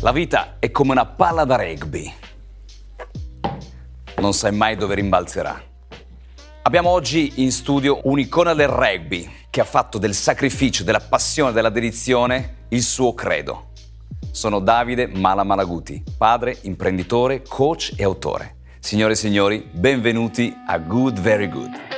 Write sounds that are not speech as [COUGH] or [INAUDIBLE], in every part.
La vita è come una palla da rugby. Non sai mai dove rimbalzerà. Abbiamo oggi in studio un'icona del rugby che ha fatto del sacrificio, della passione, della dedizione il suo credo. Sono Davide Mala Malaguti, padre, imprenditore, coach e autore. Signore e signori, benvenuti a Good Very Good.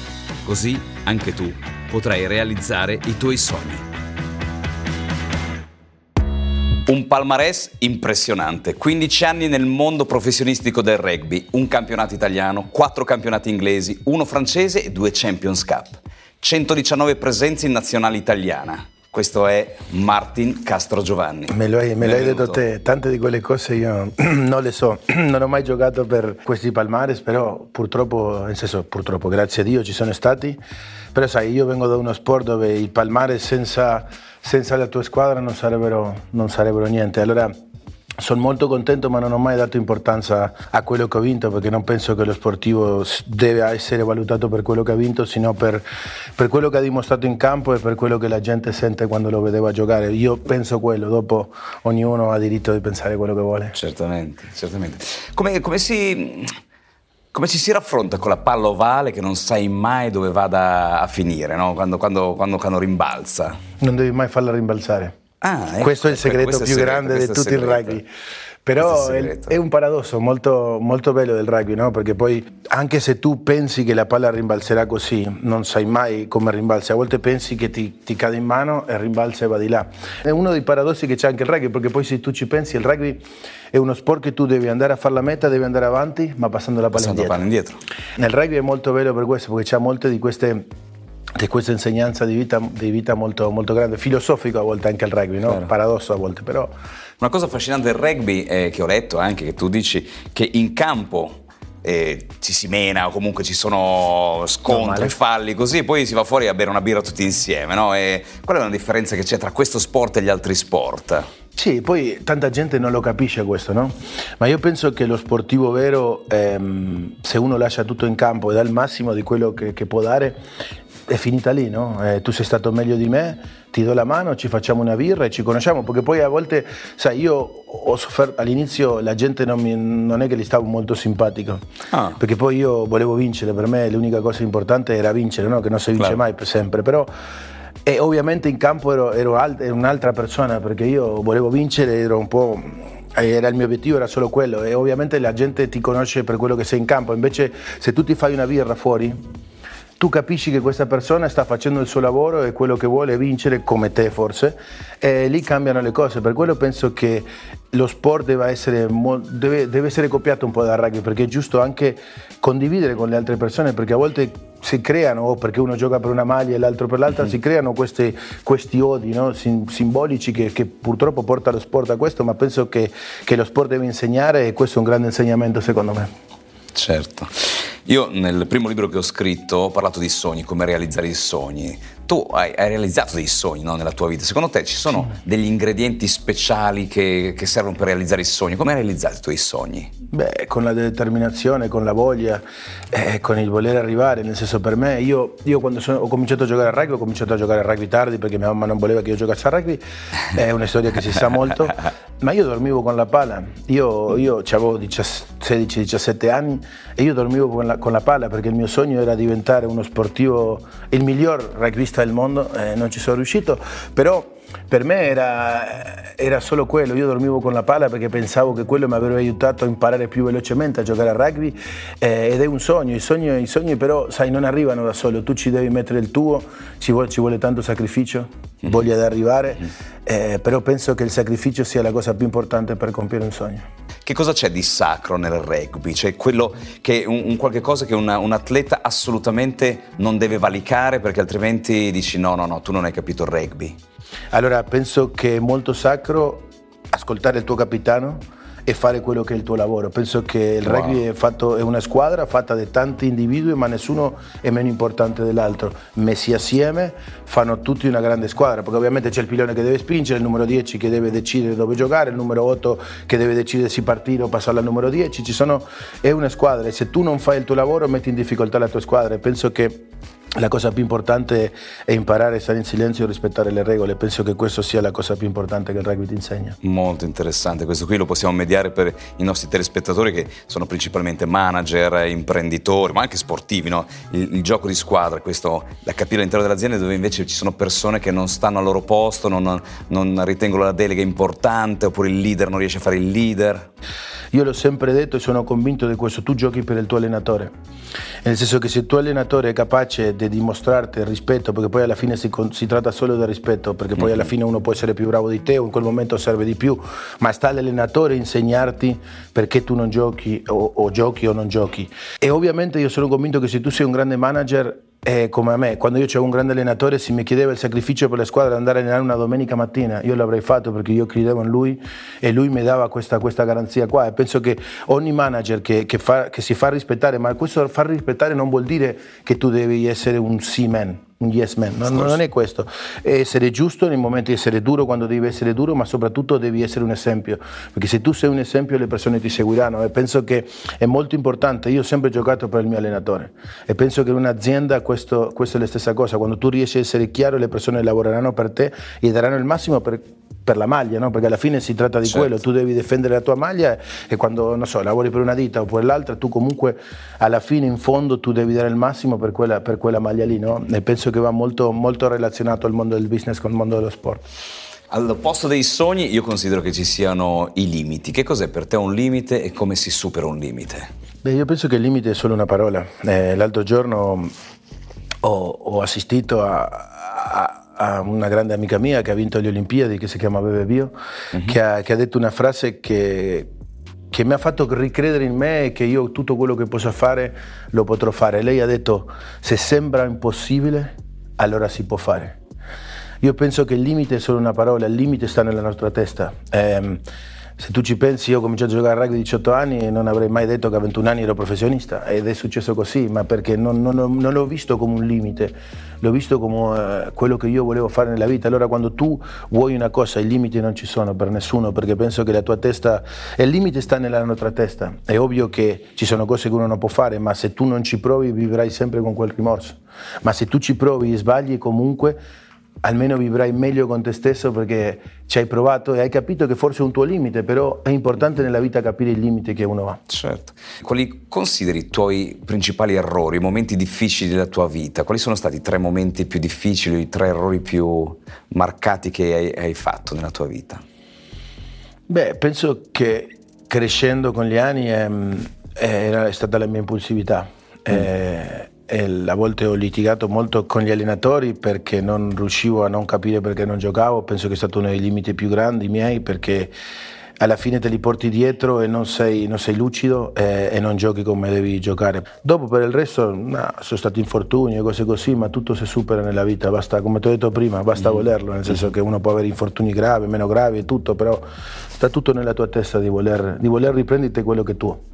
Così anche tu potrai realizzare i tuoi sogni. Un palmarès impressionante, 15 anni nel mondo professionistico del rugby, un campionato italiano, 4 campionati inglesi, uno francese e due Champions Cup, 119 presenze in nazionale italiana. Questo è Martin Castro Giovanni. Me lo, hai, me lo hai detto te, tante di quelle cose io [CLEARS THROAT] non le so, [CLEARS THROAT] non ho mai giocato per questi palmares, però purtroppo, nel senso purtroppo, grazie a Dio ci sono stati, però sai, io vengo da uno sport dove i palmares senza, senza la tua squadra non sarebbero, non sarebbero niente, allora sono molto contento ma non ho mai dato importanza a quello che ho vinto perché non penso che lo sportivo deve essere valutato per quello che ha vinto, sino per, per, quello che ha dimostrato in campo e per quello che la gente sente quando lo vedeva giocare. Io penso quello, dopo ognuno ha diritto di pensare quello che vuole. Certamente, certamente. Come, come si... Come ci si raffronta con la palla ovale che non sai mai dove vada a finire, no? quando, quando, quando, quando rimbalza? Non devi mai farla rimbalzare. Ah, ecco, questo è il segreto più segreto, grande di tutto il rugby. Però è, è, un paradosso molto, molto bello del rugby, no? perché poi anche se tu pensi che la palla rimbalzerà così, non sai mai come rimbalza, a volte pensi che ti, ti cade in mano e rimbalza e va di là. È uno dei paradossi che c'è anche il rugby, perché poi se tu ci pensi, il rugby è uno sport che tu devi andare a fare la meta, devi andare avanti, ma passando la palla passando indietro. indietro. Nel rugby è molto bello per questo, perché c'è molte di queste di questa insegnanza di vita, di vita molto, molto, grande, filosofico a volte anche il rugby, no? Claro. paradosso a volte però. Una cosa affascinante del rugby è che ho letto anche che tu dici che in campo eh, ci si mena o comunque ci sono scontri, falli così, e poi si va fuori a bere una birra tutti insieme, no? E qual è una differenza che c'è tra questo sport e gli altri sport? Sì, poi tanta gente non lo capisce questo, no? Ma io penso che lo sportivo vero, ehm, se uno lascia tutto in campo e dà il massimo di quello che, che può dare, è finita lì, no? Eh, tu sei stato meglio di me, ti do la mano, ci facciamo una birra e ci conosciamo, perché poi a volte, sai, io ho sofferto, all'inizio la gente non, mi, non è che gli stavo molto simpatico, ah. perché poi io volevo vincere, per me l'unica cosa importante era vincere, no? che non si vince claro. mai per sempre, però... E ovviamente in campo ero, ero, alt- un'altra persona perché io volevo vincere, ero un po' era il mio obiettivo, era solo quello e ovviamente la gente ti conosce per quello che sei in campo, invece se tu ti fai una birra fuori tu capisci che questa persona sta facendo il suo lavoro e quello che vuole è vincere come te forse, e lì cambiano le cose. Per quello penso che lo sport deve essere, deve, deve essere copiato un po' dal rugby, perché è giusto anche condividere con le altre persone, perché a volte si creano, o perché uno gioca per una maglia e l'altro per l'altra, mm-hmm. si creano questi, questi odi no? Sim- simbolici che, che, purtroppo porta lo sport a questo, ma penso che, che lo sport deve insegnare e questo è un grande insegnamento secondo me. Certo. Io nel primo libro che ho scritto ho parlato di sogni, come realizzare i sogni. Tu hai, hai realizzato dei sogni no, nella tua vita. Secondo te ci sono degli ingredienti speciali che, che, servono per realizzare i sogni? Come hai realizzato i tuoi sogni? Beh, con la determinazione, con la voglia, eh, con il voler arrivare. Nel senso, per me, io, io quando sono, ho cominciato a giocare a rugby, ho cominciato a giocare a rugby tardi perché mia mamma non voleva che io giocassi a rugby. È una storia che si sa molto. [LAUGHS] Ma io dormivo con la palla. Io, io avevo 16-17 anni e io dormivo con la con la palla perché il mio sogno era diventare uno sportivo, il miglior rugbyista del mondo, eh, non ci sono riuscito, però per me era, era, solo quello, io dormivo con la palla perché pensavo che quello mi avrebbe aiutato a imparare più velocemente a giocare a rugby eh, ed è un sogno, i sogni, i sogni però sai non arrivano da solo, tu ci devi mettere il tuo, ci vuole, ci vuole tanto sacrificio, mm-hmm. voglia di arrivare. Mm-hmm eh, però penso che il sacrificio sia la cosa più importante per compiere un sogno. Che cosa c'è di sacro nel rugby? Cioè quello che un, un qualche cosa che una, un atleta assolutamente non deve valicare perché altrimenti dici no, no, no, tu non hai capito il rugby. Allora penso che è molto sacro ascoltare il tuo capitano e fare quello che è il tuo lavoro. Penso che il wow. rugby è, fatto, è, una squadra fatta da tanti individui, ma nessuno è meno importante dell'altro. Messi assieme fanno tutti una grande squadra, perché ovviamente c'è il pilone che deve spingere, il numero 10 che deve decidere dove giocare, il numero 8 che deve decidere se partire o passare al numero 10. Sono, è una squadra e se tu non fai il tuo lavoro metti in difficoltà la tua squadra. E penso che la cosa più importante è imparare a stare in silenzio e rispettare le regole. Penso che questo sia la cosa più importante che il rugby ti insegna. Molto interessante, questo qui lo possiamo mediare per i nostri telespettatori che sono principalmente manager, imprenditori, ma anche sportivi, no? il, il, gioco di squadra, questo da capire all'interno dell'azienda dove invece ci sono persone che non stanno al loro posto, non, non ritengono la delega importante oppure il leader non riesce a fare il leader. Io l'ho sempre detto e sono convinto di questo, tu giochi per il tuo allenatore, nel senso che se il tuo allenatore è capace di dimostrarti il rispetto, perché poi alla fine si, si tratta solo del rispetto, perché poi alla mhm. fine uno può essere più bravo di te o in quel momento serve di più, ma sta all'allenatore a insegnarti perché tu non giochi o, o giochi o non giochi. E ovviamente io sono convinto che se tu sei un grande manager è come a me, quando io c'avevo un grande allenatore si mi chiedeva il sacrificio per la squadra andare a allenare una domenica mattina, io l'avrei fatto perché io credevo in lui e lui mi dava questa, questa garanzia qua. E penso che ogni manager che, che, fa, che si fa rispettare, ma questo far rispettare non vuol dire che tu devi essere un seaman, yes man, non, non, è questo. È essere giusto nei momenti di essere duro quando devi essere duro, ma soprattutto devi essere un esempio, perché se tu sei un esempio le persone ti seguiranno. E penso che è molto importante. Io ho sempre giocato per il mio allenatore. E penso che in un'azienda questo, questo è la stessa cosa, quando tu riesci a essere chiaro le persone lavoreranno per te e daranno il massimo per per la maglia, no? perché alla fine si tratta di certo. quello, tu devi difendere la tua maglia e quando so, lavori per una ditta o per l'altra, tu comunque alla fine in fondo tu devi dare il massimo per quella, per quella maglia lì no? e penso che va molto, molto relazionato al mondo del business con il mondo dello sport. Al posto dei sogni io considero che ci siano i limiti. Che cos'è per te un limite e come si supera un limite? Beh, io penso che il limite è solo una parola. Eh, l'altro giorno ho, ho assistito a, a a una grande amica mia che ha vinto le Olimpiadi, che si chiama Bebe Bio, uh-huh. che, ha, che, ha, detto una frase che, che, mi ha fatto ricredere in me e che io tutto quello che posso fare lo potrò fare. Lei ha detto, se sembra impossibile, allora si può fare. Io penso che il limite è solo una parola, il limite sta nella nostra testa. Eh, se tu ci pensi, io ho cominciato a giocare a rugby a 18 anni e non avrei mai detto che a 21 anni ero professionista ed è successo così, ma perché non, non, non l'ho visto come un limite, l'ho visto come uh, quello che io volevo fare nella vita. Allora quando tu vuoi una cosa, i limiti non ci sono per nessuno, perché penso che la tua testa, il limite sta nella nostra testa. È ovvio che ci sono cose che uno non può fare, ma se tu non ci provi vivrai sempre con quel rimorso. Ma se tu ci provi e sbagli comunque almeno vivrai meglio con te stesso perché ci hai provato e hai capito che forse è un tuo limite, però è importante nella vita capire il limite che uno ha. Certo. Quali consideri i tuoi principali errori, i momenti difficili della tua vita? Quali sono stati i tre momenti più difficili, i tre errori più marcati che hai, hai fatto nella tua vita? Beh, penso che crescendo con gli anni è, è stata la mia impulsività. Mm. Eh, a volte ho litigato molto con gli allenatori perché non riuscivo a non capire perché non giocavo, penso che è stato uno dei limiti più grandi miei perché alla fine te li porti dietro e non sei, non sei lucido e, e, non giochi come devi giocare. Dopo per il resto no, sono stati infortuni e cose così, ma tutto si supera nella vita, basta, come ti ho detto prima, basta mm. volerlo, nel senso che uno può avere infortuni gravi, meno gravi e tutto, però sta tutto nella tua testa di voler, di voler riprenderti quello che tu hai.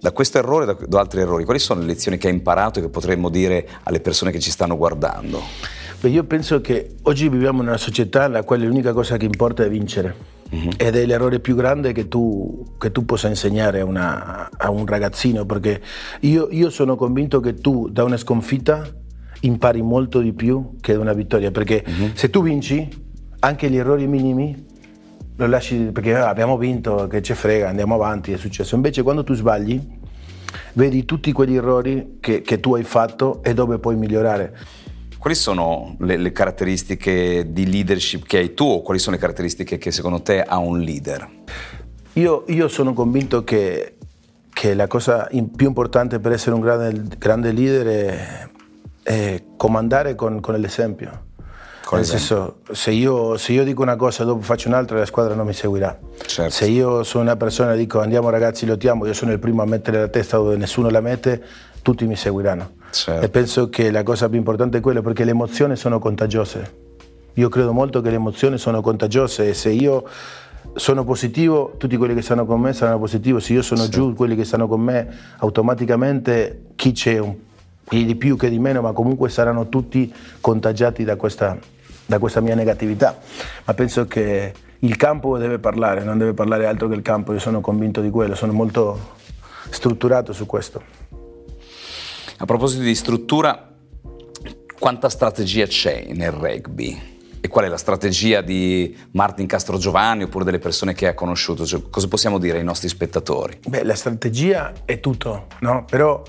Da questo errore e da altri errori, quali sono le lezioni che hai imparato e che potremmo dire alle persone che ci stanno guardando? Beh, io penso che oggi viviamo in una società nella quale l'unica cosa che importa è vincere. Uh-huh. Ed è l'errore più grande che tu, che tu possa insegnare a, una, a, un ragazzino, perché io, io sono convinto che tu da una sconfitta impari molto di più che da una vittoria, perché uh-huh. se tu vinci, anche gli errori minimi lo lasci perché ah, abbiamo vinto, che ci frega, andiamo avanti, è successo. Invece quando tu sbagli, vedi tutti quegli errori che, che tu hai fatto e dove puoi migliorare. Quali sono le, le, caratteristiche di leadership che hai tu o quali sono le caratteristiche che secondo te ha un leader? Io, io sono convinto che, che la cosa in, più importante per essere un grande, grande leader è, è comandare con, con l'esempio Nel senso, se io, se io, dico una cosa e dopo faccio un'altra, la squadra non mi seguirà. Certo. Se io sono una persona e dico andiamo ragazzi, lottiamo, io sono il primo a mettere la testa dove nessuno la mette, tutti mi seguiranno. Certo. E penso che la cosa più importante è quello, perché le emozioni sono contagiose. Io credo molto che le emozioni sono contagiose e se io sono positivo, tutti quelli che stanno con me saranno positivi, se io sono sì. giù, quelli che stanno con me, automaticamente chi c'è un di più che di meno, ma comunque saranno tutti contagiati da questa, da questa mia negatività. Ma penso che il campo deve parlare, non deve parlare altro che il campo, io sono convinto di quello, sono molto strutturato su questo. A proposito di struttura, quanta strategia c'è nel rugby? E qual è la strategia di Martin Castro Giovanni oppure delle persone che ha conosciuto? Cioè, cosa possiamo dire ai nostri spettatori? Beh, la strategia è tutto, no? Però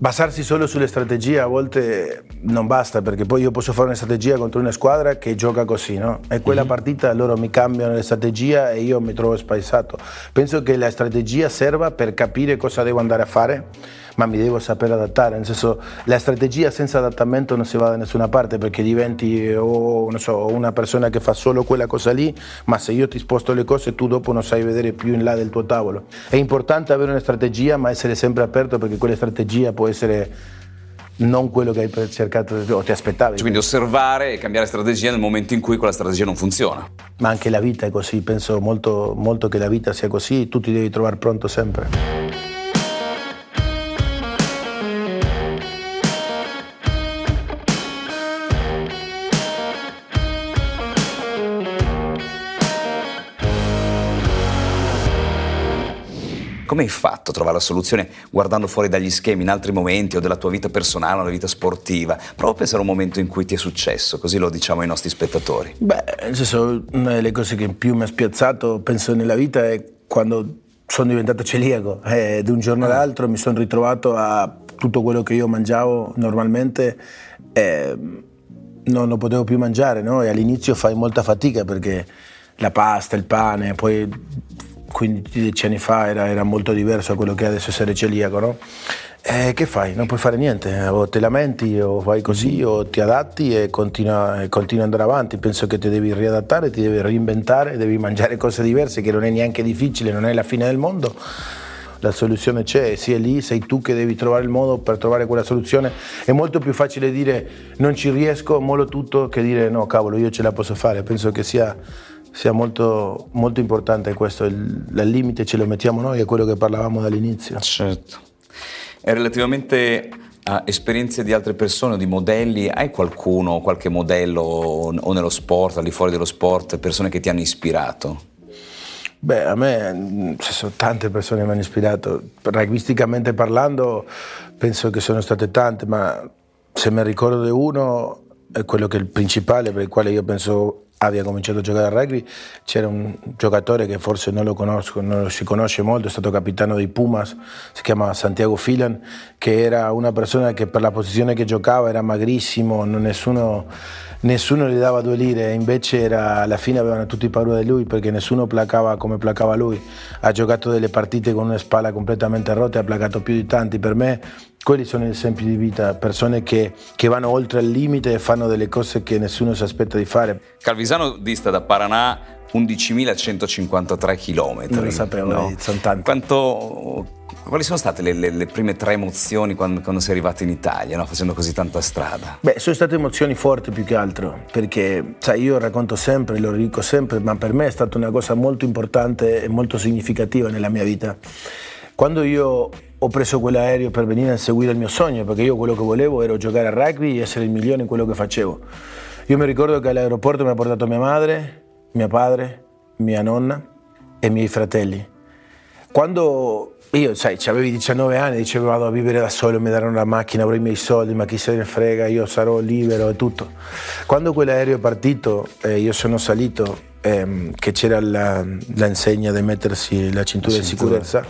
basarsi solo sulle strategie a volte non basta, perché poi io posso fare una strategia contro una squadra che gioca così, no? E quella mm-hmm. partita loro mi cambiano la strategia e io mi trovo spaesato. Penso che la strategia serva per capire cosa devo andare a fare ma mi devo sapere adattare, nel senso la strategia senza adattamento non si va da nessuna parte perché diventi o, so, una persona che fa solo quella cosa lì, ma se io ti sposto le cose tu dopo non sai vedere più in là del tuo tavolo. È importante avere una strategia ma essere sempre aperto perché quella strategia può essere non quello che hai cercato o ti aspettavi. Cioè, quindi osservare e cambiare strategia nel momento in cui quella strategia non funziona. Ma anche la vita è così, penso molto, molto che la vita sia così, tu ti devi trovare pronto sempre. Come hai fatto a trovare la soluzione guardando fuori dagli schemi in altri momenti o della tua vita personale o della vita sportiva? Prova a pensare a un momento in cui ti è successo, così lo diciamo ai nostri spettatori. Beh, nel senso, una delle cose che più mi ha spiazzato, penso, nella vita è quando sono diventato celiaco e da un giorno ah. all'altro mi sono ritrovato a tutto quello che io mangiavo normalmente eh, non lo potevo più mangiare no? e all'inizio fai molta fatica perché la pasta, il pane, poi 15 anni fa era, era, molto diverso da quello che è adesso essere celiaco, no? E che fai? Non puoi fare niente, o te lamenti o fai così o ti adatti e continua, e continua ad andare avanti. Penso che ti devi riadattare, ti devi reinventare, devi mangiare cose diverse che non è neanche difficile, non è la fine del mondo. La soluzione c'è, sia lì, sei tu che devi trovare il modo per trovare quella soluzione. È molto più facile dire non ci riesco, mollo tutto, che dire no, cavolo, io ce la posso fare. Penso che sia sia molto, molto importante questo, il, il, limite ce lo mettiamo noi, è quello che parlavamo dall'inizio. Certo. E relativamente a esperienze di altre persone, di modelli, hai qualcuno, qualche modello o nello sport, al di fuori dello sport, persone che ti hanno ispirato? Beh, a me ci sono tante persone che mi hanno ispirato. Rugbisticamente parlando, penso che sono state tante, ma se mi ricordo di uno, è quello che è il principale, per il quale io penso abbia cominciato a giocare a rugby, c'era un giocatore che forse non lo conosco, non lo si conosce molto, è stato capitano dei Pumas, si chiama Santiago Filan, che era una persona che per la posizione che giocava era magrissimo, nessuno, nessuno gli dava due lire, invece era, alla fine avevano tutti paura di lui perché nessuno placava come placava lui. Ha giocato delle partite con una spalla completamente rotta, ha placato più di tanti. Per me quelli sono gli esempi di vita, persone che, che, vanno oltre il limite e fanno delle cose che nessuno si aspetta di fare. Calvisano dista da Paranà 11.153 km. Non lo sapevo, no? sono tanti. Quanto, quali sono state le, le, le prime tre emozioni quando, quando sei arrivato in Italia, no? facendo così tanta strada? Beh, sono state emozioni forti più che altro, perché sai, io racconto sempre, lo dico sempre, ma per me è stata una cosa molto importante e molto significativa nella mia vita. Quando io ho preso quell'aereo per venire a seguire il mio sogno, perché io quello che volevo era giocare a rugby e essere il migliore in quello che facevo. Io mi ricordo che all'aeroporto mi ha portato mia madre, mio padre, mia nonna e i miei fratelli. Quando io, sai, avevi 19 anni, dicevo vado a vivere da solo, mi daranno la macchina, avrò i miei soldi, ma chi se ne frega, io sarò libero e tutto. Quando quell'aereo è partito, eh, io sono salito, ehm, che c'era la, l'insegna di mettersi la cintura la di sicurezza,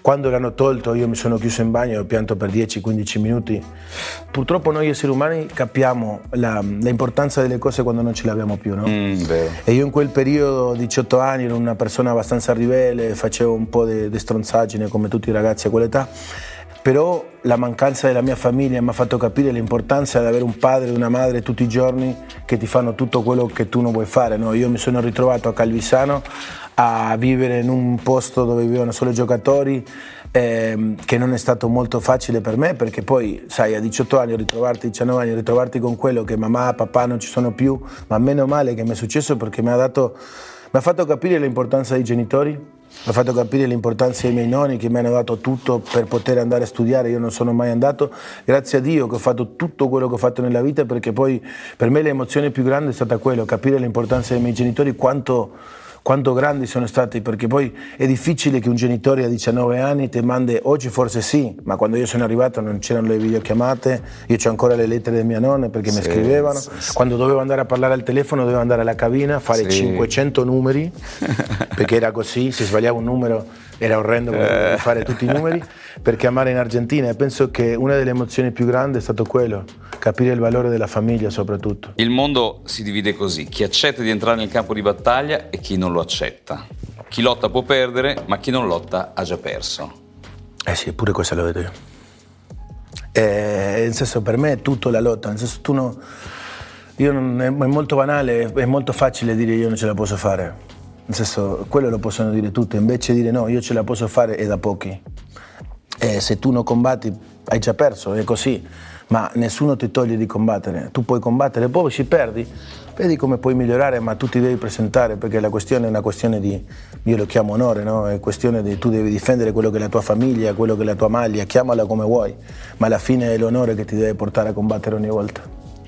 quando l'hanno tolto io mi sono chiuso in bagno e ho pianto per 10-15 minuti. Purtroppo noi esseri umani capiamo la, l'importanza delle cose quando non ce le abbiamo più, no? Mm, e io in quel periodo, 18 anni, ero una persona abbastanza ribelle, facevo un po' di stronzaggine come tutti i ragazzi a quell'età però la mancanza della mia famiglia mi ha fatto capire l'importanza di avere un padre e una madre tutti i giorni che ti fanno tutto quello che tu non vuoi fare. No? Io mi sono ritrovato a Calvisano a vivere in un posto dove vivevano solo giocatori, eh, che non è stato molto facile per me perché poi, sai, a 18 anni, ritrovarti, 19 anni, ritrovarti con quello che mamma papà non ci sono più, ma meno male che mi è successo perché mi ha dato, mi ha fatto capire l'importanza dei genitori mi ha fatto capire l'importanza dei miei nonni che mi hanno dato tutto per poter andare a studiare, io non sono mai andato, grazie a Dio che ho fatto tutto quello che ho fatto nella vita perché poi per me l'emozione più grande è stata quello, capire l'importanza dei miei genitori, quanto quanto grandi sono stati, perché poi è difficile che un genitore a 19 anni ti mandi, oggi forse sì, ma quando io sono arrivato non c'erano le videochiamate, io ho ancora le lettere delle mie nonne perché sì, mi scrivevano, sì, sì. quando dovevo andare a parlare al telefono dovevo andare alla cabina, fare 500 numeri, [LAUGHS] perché era così, se sbagliavo un numero era orrendo fare tutti i numeri, perché amare in Argentina e penso che una delle emozioni più grandi è stato quello, capire il valore della famiglia soprattutto. Il mondo si divide così, chi accetta di entrare nel campo di battaglia e chi non lo accetta. Chi lotta può perdere, ma chi non lotta ha già perso. Eh sì, pure questo lo vedo io. Eh, nel senso, per me è tutto la lotta, nel senso tu no, io non, è, molto banale, è molto facile dire io non ce la posso fare. Nel senso, quello lo possono dire tutti, invece di dire no, io ce la posso fare è da pochi. E se tu non combatti hai già perso, è così, ma nessuno ti toglie di combattere. Tu puoi combattere, poi si perdi, vedi come puoi migliorare, ma tu ti devi presentare perché la questione è una questione di, io lo chiamo onore, no? è questione di tu devi difendere quello che è la tua famiglia, quello che è la tua maglia, chiamala come vuoi, ma alla fine è l'onore che ti deve portare a combattere ogni volta.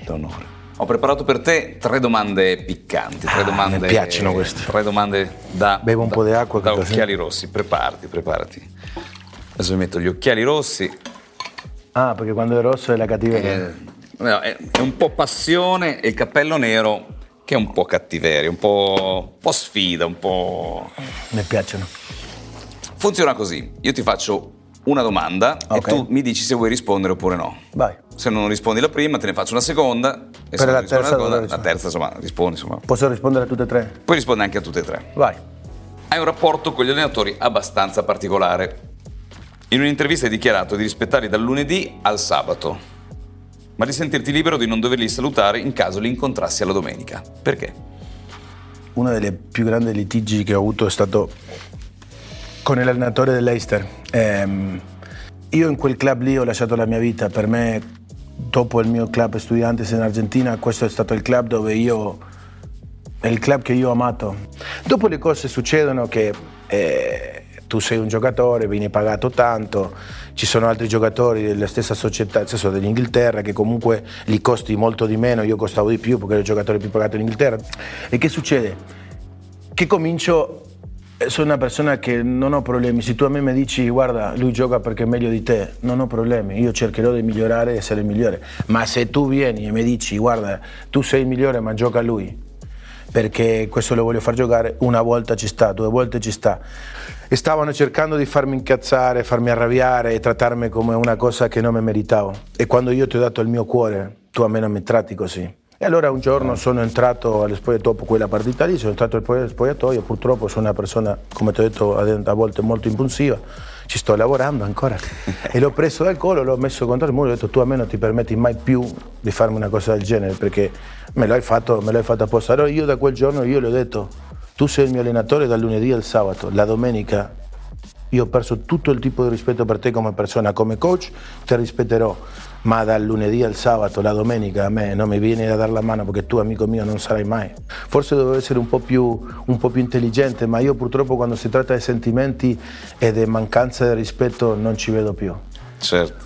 L'onore. Ho preparato per te tre domande piccanti, tre ah, domande. Mi piacciono queste. Tre domande da. Bevo un da, po' di acqua. Da occhiali rossi, preparati, preparati. Adesso mi metto gli occhiali rossi. Ah, perché quando è rosso è la cattiveria. Eh, è, un po' passione e il cappello nero che è un po' cattiveria, un po', un po' sfida, un po'. Mi piacciono. Funziona così: io ti faccio una domanda okay. e tu mi dici se vuoi rispondere oppure no. Vai. Se non rispondi la prima, te ne faccio una seconda. E per la terza, la, seconda, la terza, insomma, rispondi. Insomma. Posso rispondere a tutte e tre? Puoi rispondere anche a tutte e tre. Vai. Hai un rapporto con gli allenatori abbastanza particolare. In un'intervista hai dichiarato di rispettarli dal lunedì al sabato, ma di sentirti libero di non doverli salutare in caso li incontrassi alla domenica. Perché? Uno dei più grandi litigi che ho avuto è stato con l'allenatore dell'Eister. Ehm, io in quel club lì ho lasciato la mia vita, per me dopo il mio club Estudiantes in Argentina questo è stato il club dove io, è il club che io ho amato. Dopo le cose succedono che... Eh, tu sei un giocatore, vieni pagato tanto, ci sono altri giocatori della stessa società, nel senso dell'Inghilterra, che comunque li costi molto di meno, io costavo di più perché ero il giocatore più pagato in Inghilterra. E che succede? Che comincio, eh, sono una persona che non ho problemi, se tu a me mi dici guarda lui gioca perché è meglio di te, non ho problemi, io cercherò di migliorare e essere il migliore, ma se tu vieni e mi dici guarda tu sei il migliore ma gioca lui, perché questo lo voglio far giocare, una volta ci sta, due volte ci sta e stavano cercando di farmi incazzare, farmi arrabbiare e trattarmi come una cosa che non mi meritavo. E quando io ti ho dato il mio cuore, tu a me non mi tratti così. E allora un giorno sono entrato allo spogliatoio, dopo quella partita lì, sono entrato al spogliatoio, purtroppo sono una persona, come ti ho detto, a volte molto impulsiva, ci sto lavorando ancora. [LAUGHS] e l'ho preso dal collo, l'ho messo contro il muro e ho detto tu a me non ti permetti mai più di farmi una cosa del genere perché me l'hai fatto, me l'hai fatto apposta. Allora io da quel giorno io le ho detto tu sei il mio allenatore dal lunedì al sabato, la domenica io ho perso tutto il tipo di rispetto per te come persona, come coach ti rispetterò, ma dal lunedì al sabato, la domenica a me non mi vieni a dare la mano perché tu amico mio non sarai mai. Forse dovevo essere un po' più, un po più intelligente, ma io purtroppo quando si tratta di sentimenti e di mancanza di rispetto non ci vedo più. Certo,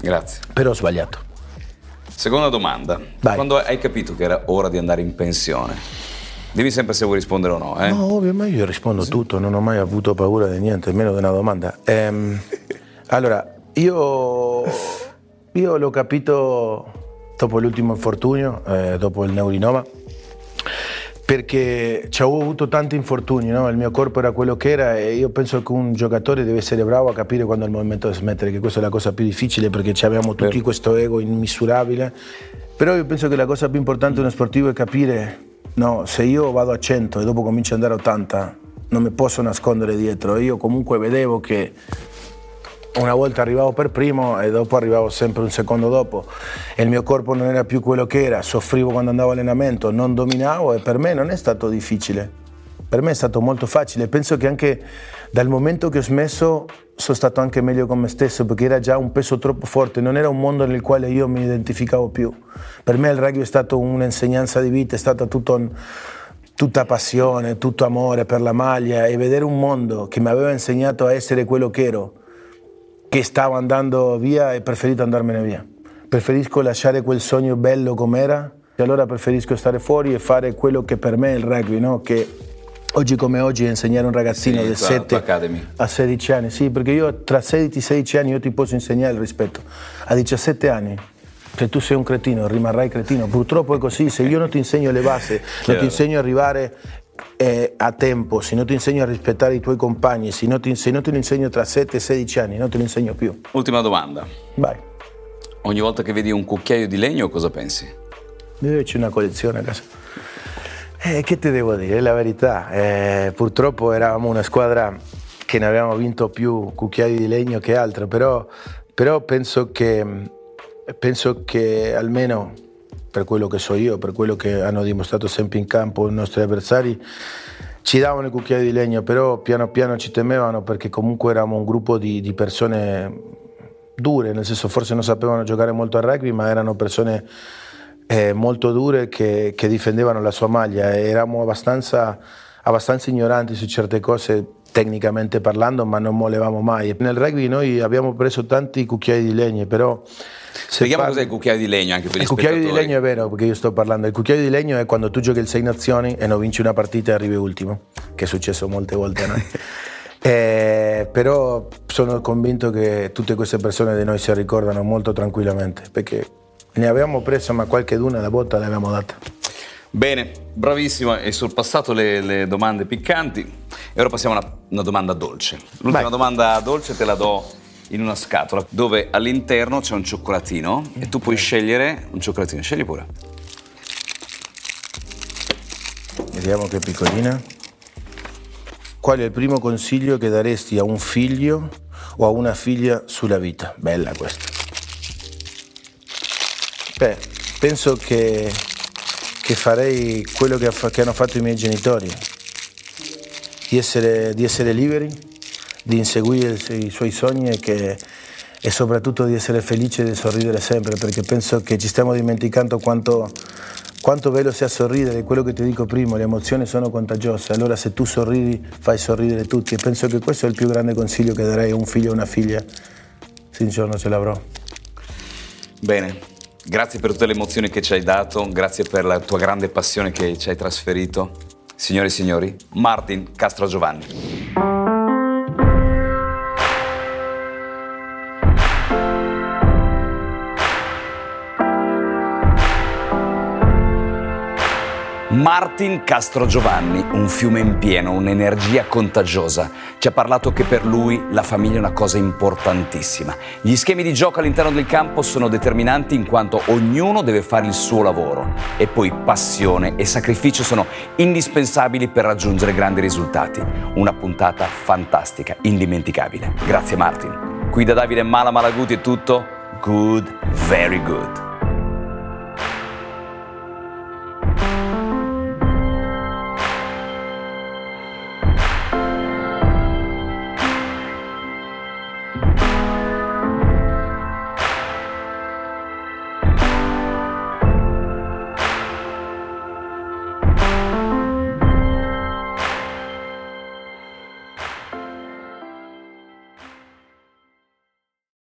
grazie. Però ho sbagliato. Seconda domanda. Vai. Quando hai capito che era ora di andare in pensione? Dimmi sempre se vuoi rispondere o no. Eh? No, ovvio, ma io rispondo sì. tutto, non ho mai avuto paura di niente, nemmeno di una domanda. Ehm, allora, io, io, l'ho capito dopo l'ultimo infortunio, eh, dopo il neurinoma, perché ci avevo avuto tanti infortuni, no? il mio corpo era quello che era e io penso che un giocatore deve essere bravo a capire quando è il momento di smettere, che questa è la cosa più difficile perché abbiamo tutti questo ego immisurabile. Però io penso che la cosa più importante di uno sportivo è capire No, se io vado a 100 e dopo comincio ad andare a 80, non mi posso nascondere dietro. Io comunque vedevo che una volta arrivavo per primo e dopo arrivavo sempre un secondo dopo. E il mio corpo non era più quello che era, soffrivo quando andavo allenamento, non dominavo e per me non è stato difficile, per me è stato molto facile, penso che anche dal momento che ho smesso sono stato anche meglio con me stesso perché era già un peso troppo forte, non era un mondo nel quale io mi identificavo più, per me il rugby è stato un'insegnanza di vita, è stata tutto tutta passione, tutto amore per la maglia e vedere un mondo che mi aveva insegnato a essere quello che ero che stavo andando via e preferito andarmene via. Preferisco lasciare quel sogno bello com'era e allora preferisco stare fuori e fare quello che per me è il rugby, no? che oggi come oggi insegnare a un ragazzino Sì, di tua- 7 tua academy. a 16 anni, sì, perché io tra 16 e 16 anni io ti posso insegnare il rispetto. A 17 anni, se tu sei un cretino, rimarrai cretino. Purtroppo è così, se io non ti insegno le basi, non ti insegno a arrivare eh, a tempo, se non ti insegno a rispettare i tuoi compagni, se non ti, se non te lo insegno tra 7 e 16 anni, non te lo insegno più. Ultima domanda. Vai, Ogni volta che vedi un cucchiaio di legno cosa pensi? io c'è una collezione a casa. Eh, che ti devo dire? È la verità. Eh, purtroppo eravamo una squadra che ne avevamo vinto più cucchiai di legno che altro, però, però penso, che, penso che almeno per quello che so io, per quello che hanno dimostrato sempre in campo i nostri avversari, ci davano i cucchiai di legno, però piano piano ci temevano perché comunque eravamo un gruppo di, di persone dure, nel senso forse non sapevano giocare molto a rugby, ma erano persone eh, molto dure che, che difendevano la sua maglia. Eravamo abbastanza, abbastanza ignoranti su certe cose tecnicamente parlando, ma non molevamo mai. Nel rugby noi abbiamo preso tanti cucchiai di legno, però... Spieghiamo parli- cos'è il cucchiaio di legno anche per gli il cucchiaio di legno è vero, perché io sto parlando. Il cucchiaio di legno è quando tu giochi il 6 nazioni e non vinci una partita e arrivi ultimo, che è successo molte volte a noi. [LAUGHS] Eh, però sono convinto che tutte queste persone di noi si ricordano molto tranquillamente, perché ne avevamo preso, ma qualche d'una la botta l'avevamo data. Bene, bravissimo, hai sorpassato le, le domande piccanti e ora passiamo a una, una domanda dolce. L'ultima Vai. domanda dolce te la do in una scatola dove all'interno c'è un cioccolatino e tu puoi scegliere un cioccolatino, scegli pure. Vediamo che piccolina. Qual è il primo consiglio che daresti a un figlio o a una figlia sulla vita? Bella questa. Beh, penso che, che farei quello che, che hanno fatto i miei genitori, di essere, di essere liberi, di inseguire i suoi sogni e, che- e soprattutto di essere felici e di sorridere sempre, perché penso che ci stiamo dimenticando quanto, quanto bello sia sorridere, quello che ti dico prima, le emozioni sono contagiose, allora se tu sorridi fai sorridere tutti e penso che questo è il più grande consiglio che darei a un figlio o una figlia, se un giorno ce l'avrò. Bene, grazie per tutte le emozioni che ci hai dato, grazie per la tua grande passione che ci hai trasferito. Signore e signori, Martin Castro Giovanni. Martin Castro Giovanni, un fiume in pieno, un'energia contagiosa. Ci ha parlato che per lui la famiglia è una cosa importantissima. Gli schemi di gioco all'interno del campo sono determinanti in quanto ognuno deve fare il suo lavoro e poi passione e sacrificio sono indispensabili per raggiungere grandi risultati. Una puntata fantastica, indimenticabile. Grazie Martin. Qui da Davide Mala Malaguti è tutto. Good, very good.